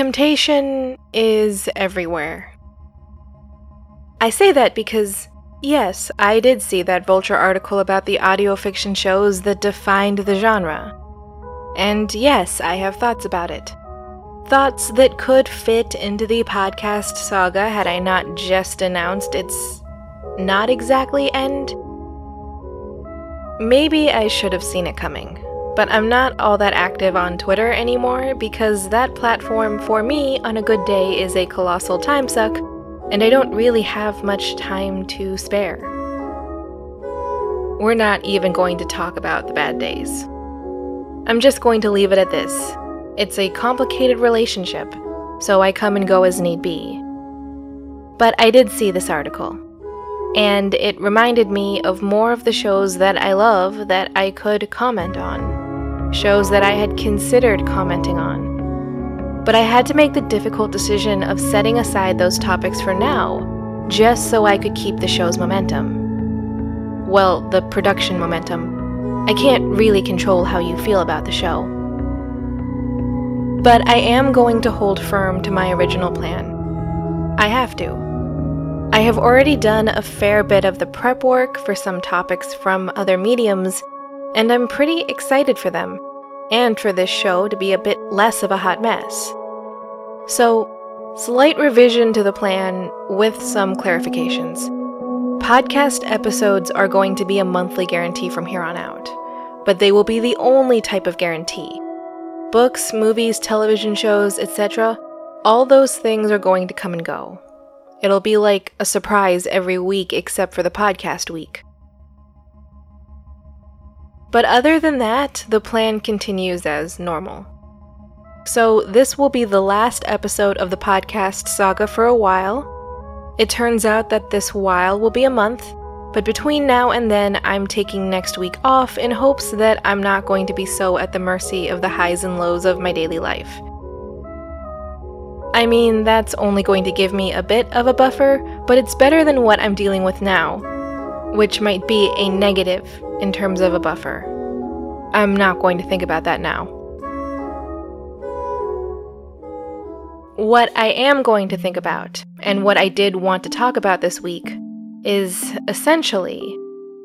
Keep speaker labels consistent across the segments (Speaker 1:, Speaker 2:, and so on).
Speaker 1: Temptation is everywhere. I say that because, yes, I did see that Vulture article about the audio fiction shows that defined the genre. And yes, I have thoughts about it. Thoughts that could fit into the podcast saga had I not just announced its not exactly end. Maybe I should have seen it coming, but I'm not all that active on Twitter anymore because that platform for me on a good day is a colossal time suck, and I don't really have much time to spare. We're not even going to talk about the bad days. I'm just going to leave it at this. It's a complicated relationship, so I come and go as need be. But I did see this article and it reminded me of more of the shows that I love that I could comment on, shows that I had considered commenting on. But I had to make the difficult decision of setting aside those topics for now, just so I could keep the show's momentum. Well, the production momentum. I can't really control how you feel about the show. But I am going to hold firm to my original plan. I have to. I have already done a fair bit of the prep work for some topics from other mediums, and I'm pretty excited for them, and for this show to be a bit less of a hot mess. So, slight revision to the plan with some clarifications. Podcast episodes are going to be a monthly guarantee from here on out, but they will be the only type of guarantee. Books, movies, television shows, etc., all those things are going to come and go. It'll be like a surprise every week except for the podcast week. But other than that, the plan continues as normal. So, this will be the last episode of the podcast saga for a while. It turns out that this while will be a month, but between now and then, I'm taking next week off in hopes that I'm not going to be so at the mercy of the highs and lows of my daily life. I mean, that's only going to give me a bit of a buffer, but it's better than what I'm dealing with now, which might be a negative in terms of a buffer. I'm not going to think about that now. What I am going to think about, and what I did want to talk about this week, is essentially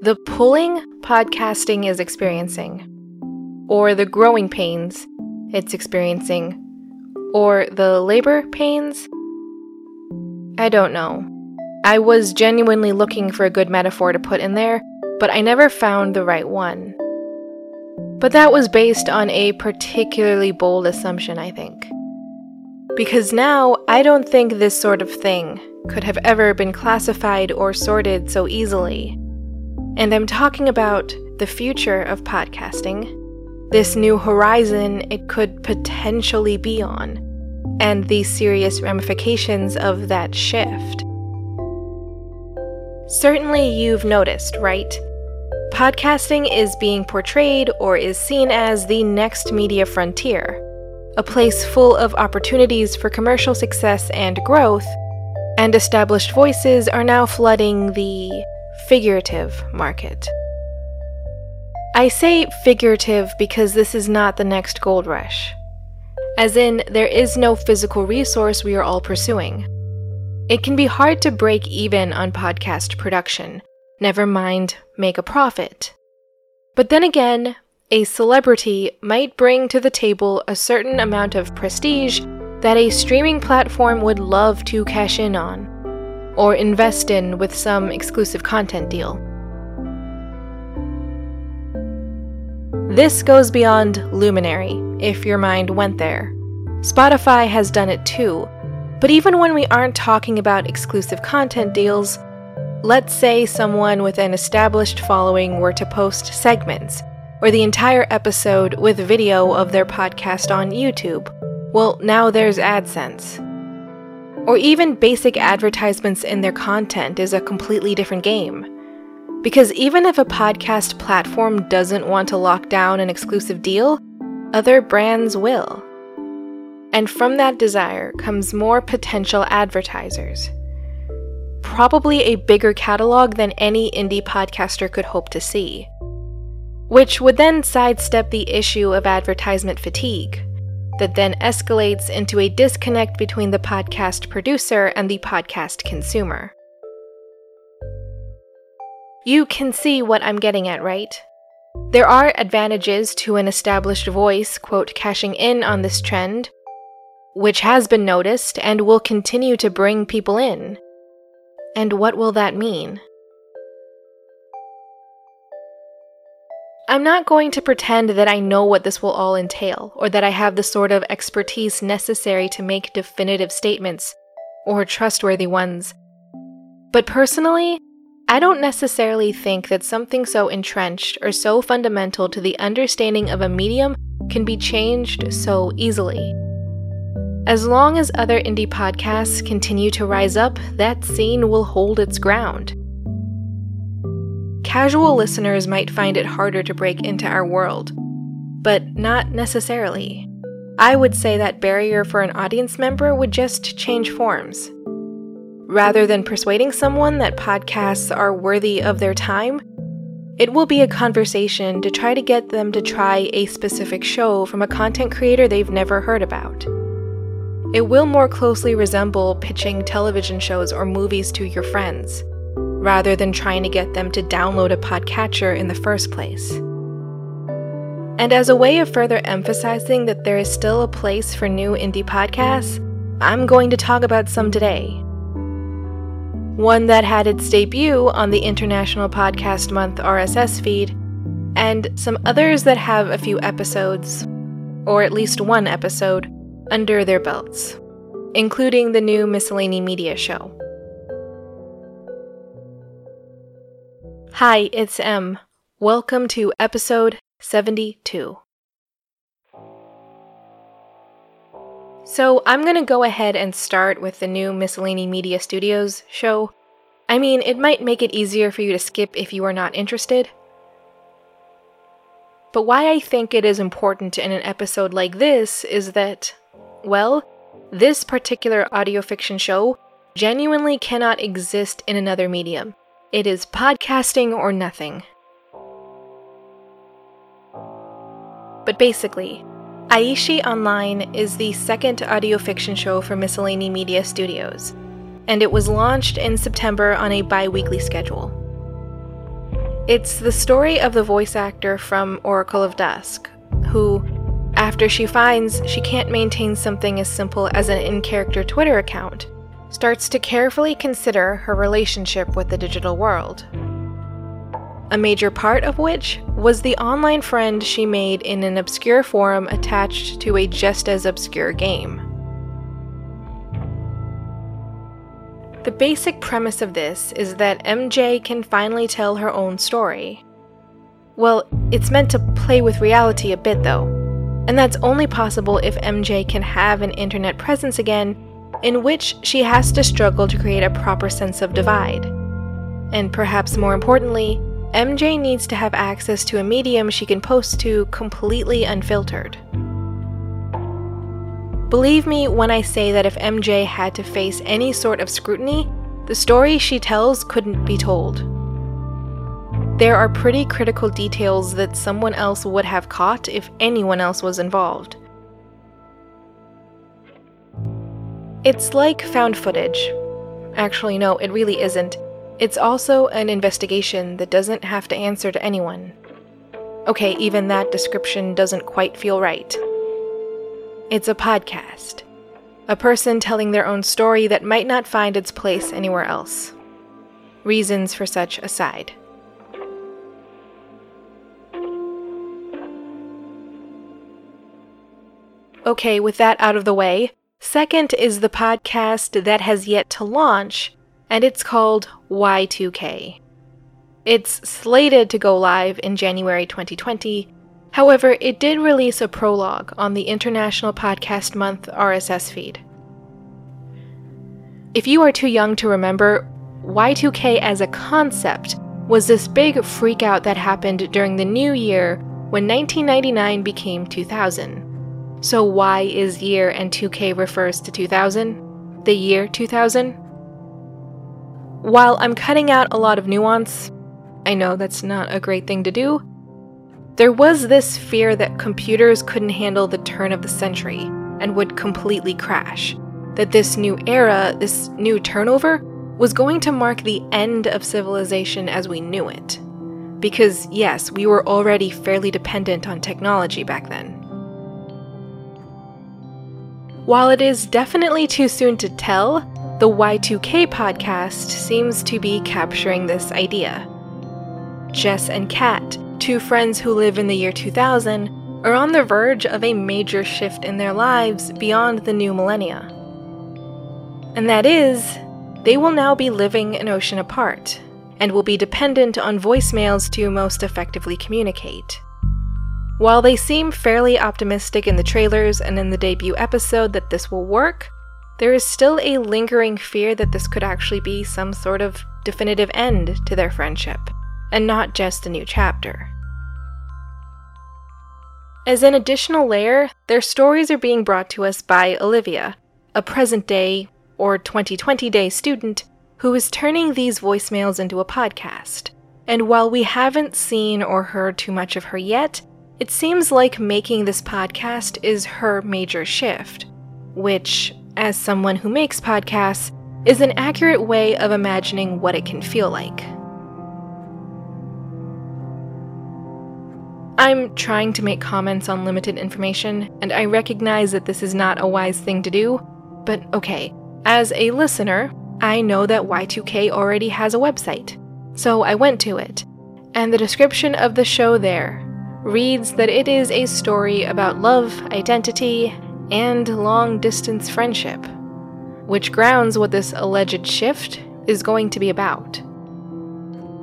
Speaker 1: the pulling podcasting is experiencing, or the growing pains it's experiencing or the labor pains? I don't know. I was genuinely looking for a good metaphor to put in there, but I never found the right one. But that was based on a particularly bold assumption, I think. Because now I don't think this sort of thing could have ever been classified or sorted so easily. And I'm talking about the future of podcasting this new horizon it could potentially be on, and the serious ramifications of that shift. Certainly, you've noticed, right? Podcasting is being portrayed or is seen as the next media frontier, a place full of opportunities for commercial success and growth, and established voices are now flooding the figurative market. I say figurative because this is not the next gold rush. As in, there is no physical resource we are all pursuing. It can be hard to break even on podcast production, never mind make a profit. But then again, a celebrity might bring to the table a certain amount of prestige that a streaming platform would love to cash in on, or invest in with some exclusive content deal. This goes beyond Luminary, if your mind went there. Spotify has done it too, but even when we aren't talking about exclusive content deals, let's say someone with an established following were to post segments, or the entire episode with video of their podcast on YouTube. Well, now there's AdSense. Or even basic advertisements in their content is a completely different game. Because even if a podcast platform doesn't want to lock down an exclusive deal, other brands will. And from that desire comes more potential advertisers. Probably a bigger catalog than any indie podcaster could hope to see. Which would then sidestep the issue of advertisement fatigue. that then escalates into a disconnect between the podcast producer and the podcast consumer. You can see what I'm getting at, right? There are advantages to an established voice, quote, cashing in on this trend, which has been noticed and will continue to bring people in. And what will that mean? I'm not going to pretend that I know what this will all entail, or that I have the sort of expertise necessary to make definitive statements, or trustworthy ones. But personally, I don't necessarily think that something so entrenched or so fundamental to the understanding of a medium can be changed so easily. As long as other indie podcasts continue to rise up, that scene will hold its ground. Casual listeners might find it harder to break into our world, but not necessarily. I would say that barrier for an audience member would just change forms. Rather than persuading someone that podcasts are worthy of their time, it will be a conversation to try to get them to try a specific show from a content creator they've never heard about. It will more closely resemble pitching television shows or movies to your friends rather than trying to get them to download a podcatcher in the first place. And as a way of further emphasizing that there is still a place for new indie podcasts, I'm going to talk about some today. One that had its debut on the International Podcast Month RSS feed, and some others that have a few episodes, or at least one episode, under their belts, including the new Miscellany Media show. Hi, it's M. Welcome to episode 72. So, I'm going to go ahead and start with the new Miscellany Media Studios show. I mean, it might make it easier for you to skip if you are not interested. But why I think it is important in an episode like this is that, well, this particular audio fiction show genuinely cannot exist in another medium. It is podcasting or nothing. But basically, Aishi Online is the second audio fiction show for Miscellany Media Studios, and it was launched in September on a bi weekly schedule. It's the story of the voice actor from Oracle of Dusk, who, after she finds she can't maintain something as simple as an in character Twitter account, starts to carefully consider her relationship with the digital world. A major part of which was the online friend she made in an obscure forum attached to a just as obscure game. The basic premise of this is that MJ can finally tell her own story. Well, it's meant to play with reality a bit though, and that's only possible if MJ can have an internet presence again in which she has to struggle to create a proper sense of divide. And perhaps more importantly, MJ needs to have access to a medium she can post to completely unfiltered. Believe me when I say that if MJ had to face any sort of scrutiny, the story she tells couldn't be told. There are pretty critical details that someone else would have caught if anyone else was involved. It's like found footage. Actually, no, it really isn't. It's also an investigation that doesn't have to answer to anyone. Okay, even that description doesn't quite feel right. It's a podcast. A person telling their own story that might not find its place anywhere else. Reasons for such aside. Okay, with that out of the way, Second is the podcast that has yet to launch, and it's called Y2K. It's slated to go live in January 2020. However, it did release a prologue on the International Podcast Month RSS feed. If you are too young to remember, Y2K as a concept was this big freakout that happened during the new year when 1999 became 2000. So Y is year and 2K refers to 2000? The year 2000? While I'm cutting out a lot of nuance, I know that's not a great thing to do, there was this fear that computers couldn't handle the turn of the century and would completely crash. That this new era, this new turnover, was going to mark the end of civilization as we knew it. Because, yes, we were already fairly dependent on technology back then. While it is definitely too soon to tell, the Y2K podcast seems to be capturing this idea. Jess and Kat, two friends who live in the year 2000, are on the verge of a major shift in their lives beyond the new millennia. And that is, they will now be living an ocean apart and will be dependent on voicemails to most effectively communicate. While they seem fairly optimistic in the trailers and in the debut episode that this will work, there is still a lingering fear that this could actually be some sort of definitive end to their friendship, and not just a new chapter. As an additional layer, their stories are being brought to us by Olivia, a present day or 2020 day student who is turning these voicemails into a podcast. And while we haven't seen or heard too much of her yet, it seems like making this podcast is her major shift, which as someone who makes podcasts, is an accurate way of imagining what it can feel like. I'm trying to make comments on limited information, and I recognize that this is not a wise thing to do, but okay, as a listener, I know that Y2K already has a website, so I went to it, and the description of the show there reads that it is a story about love, identity, and long distance friendship, which grounds what this alleged shift is going to be about.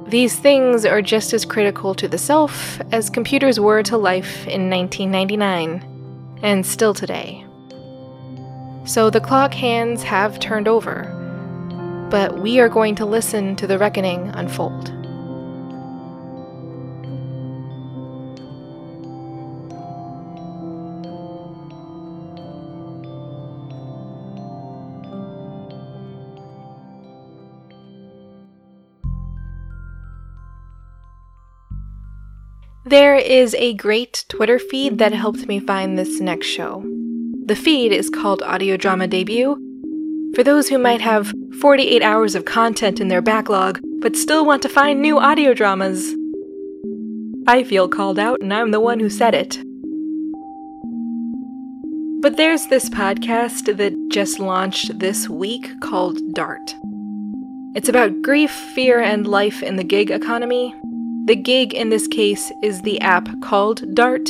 Speaker 1: These things are just as critical to the self as computers were to life in 1999, and still today. So the clock hands have turned over, but we are going to listen to the reckoning unfold. There is a great Twitter feed that helped me find this next show. The feed is called Audio Drama Debut. For those who might have 48 hours of content in their backlog, but still want to find new audio dramas. I feel called out, and I'm the one who said it. But there's this podcast that just launched this week called Dart. It's about grief, fear, and life in the gig economy, the gig in this case is the app called Dart,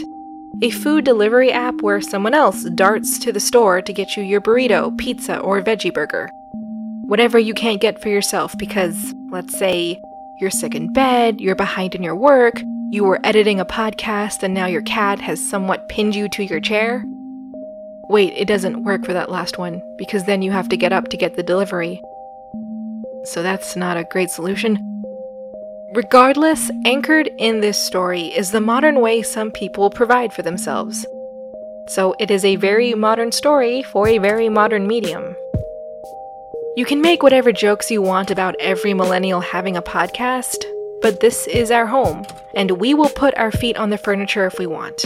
Speaker 1: a food delivery app where someone else darts to the store to get you your burrito, pizza, or veggie burger. Whatever you can't get for yourself because, let's say, you're sick in bed, you're behind in your work, you were editing a podcast, and now your cat has somewhat pinned you to your chair. Wait, it doesn't work for that last one, because then you have to get up to get the delivery. So that's not a great solution. Regardless, anchored in this story is the modern way some people provide for themselves. So it is a very modern story for a very modern medium. You can make whatever jokes you want about every millennial having a podcast, but this is our home, and we will put our feet on the furniture if we want.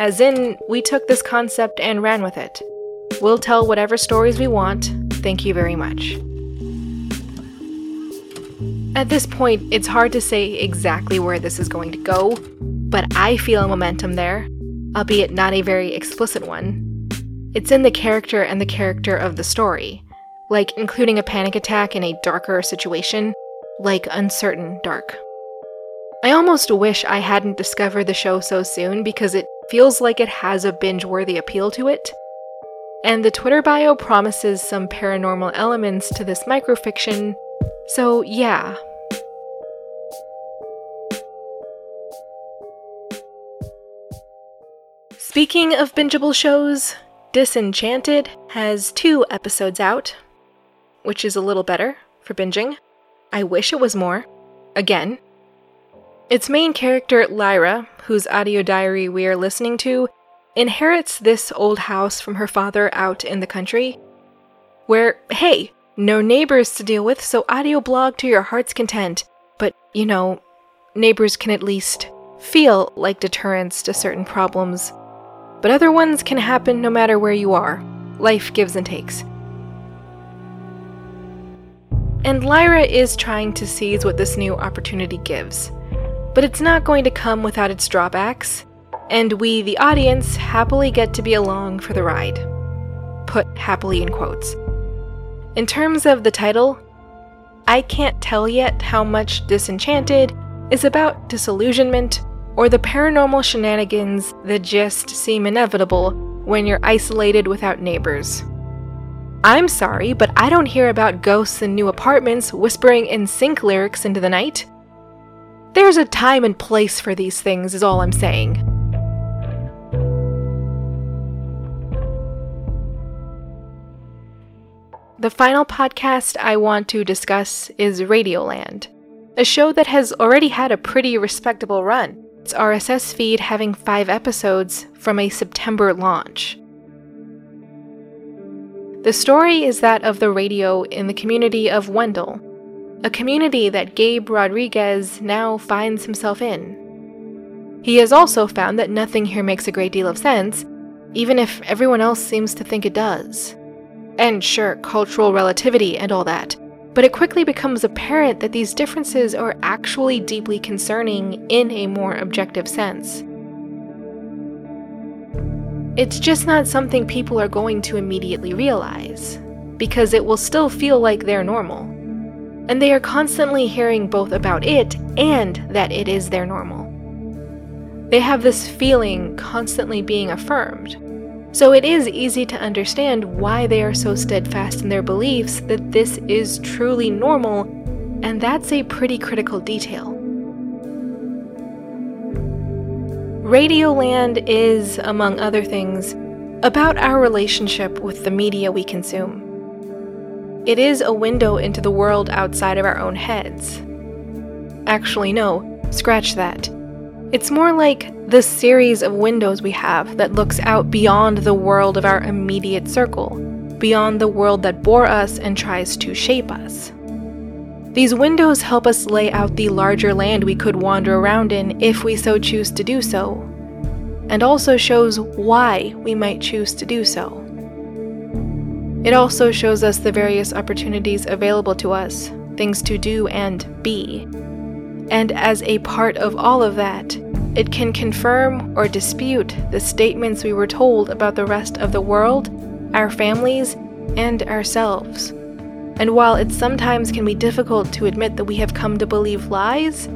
Speaker 1: As in, we took this concept and ran with it. We'll tell whatever stories we want. Thank you very much. At this point, it's hard to say exactly where this is going to go, but I feel a momentum there, albeit not a very explicit one. It's in the character and the character of the story, like including a panic attack in a darker situation, like Uncertain Dark. I almost wish I hadn't discovered the show so soon because it feels like it has a binge worthy appeal to it. And the Twitter bio promises some paranormal elements to this microfiction so, yeah. Speaking of bingeable shows, Disenchanted has two episodes out, which is a little better for binging. I wish it was more. Again. Its main character, Lyra, whose audio diary we are listening to, inherits this old house from her father out in the country. Where, hey, no neighbors to deal with, so audio blog to your heart's content. But, you know, neighbors can at least feel like deterrents to certain problems, but other ones can happen no matter where you are. Life gives and takes. And Lyra is trying to seize what this new opportunity gives. But it's not going to come without its drawbacks, and we, the audience, happily get to be along for the ride. Put happily in quotes. In terms of the title, I can't tell yet how much Disenchanted is about disillusionment or the paranormal shenanigans that just seem inevitable when you're isolated without neighbors. I'm sorry, but I don't hear about ghosts in new apartments whispering in sync lyrics into the night. There's a time and place for these things, is all I'm saying. The final podcast I want to discuss is Radioland, a show that has already had a pretty respectable run. Its RSS feed having five episodes from a September launch. The story is that of the radio in the community of Wendell, a community that Gabe Rodriguez now finds himself in. He has also found that nothing here makes a great deal of sense, even if everyone else seems to think it does. And sure, cultural relativity and all that. But it quickly becomes apparent that these differences are actually deeply concerning in a more objective sense. It's just not something people are going to immediately realize, because it will still feel like they're normal. And they are constantly hearing both about it and that it is their normal. They have this feeling constantly being affirmed, so it is easy to understand why they are so steadfast in their beliefs that this is truly normal, and that's a pretty critical detail. Radioland is, among other things, about our relationship with the media we consume. It is a window into the world outside of our own heads. Actually, no, scratch that. It's more like the series of windows we have that looks out beyond the world of our immediate circle, beyond the world that bore us and tries to shape us. These windows help us lay out the larger land we could wander around in if we so choose to do so, and also shows why we might choose to do so. It also shows us the various opportunities available to us, things to do and be. And as a part of all of that, it can confirm or dispute the statements we were told about the rest of the world, our families, and ourselves. And while it sometimes can be difficult to admit that we have come to believe lies,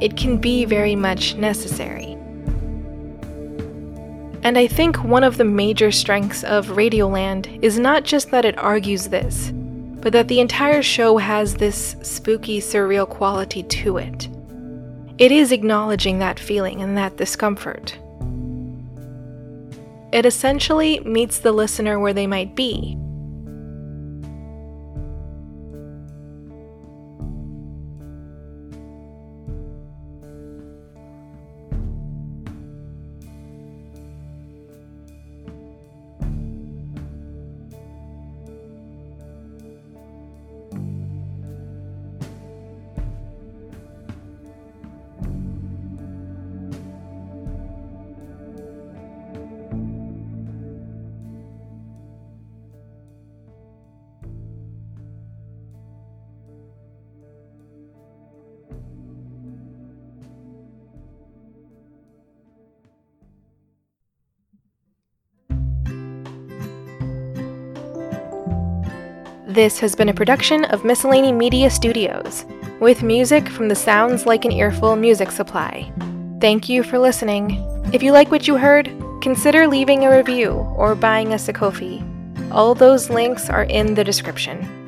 Speaker 1: it can be very much necessary. And I think one of the major strengths of Radioland is not just that it argues this, but that the entire show has this spooky, surreal quality to it. It is acknowledging that feeling and that discomfort. It essentially meets the listener where they might be This has been a production of Miscellany Media Studios, with music from the Sounds Like an Earful music supply. Thank you for listening. If you like what you heard, consider leaving a review or buying us a Ko-fi. All those links are in the description.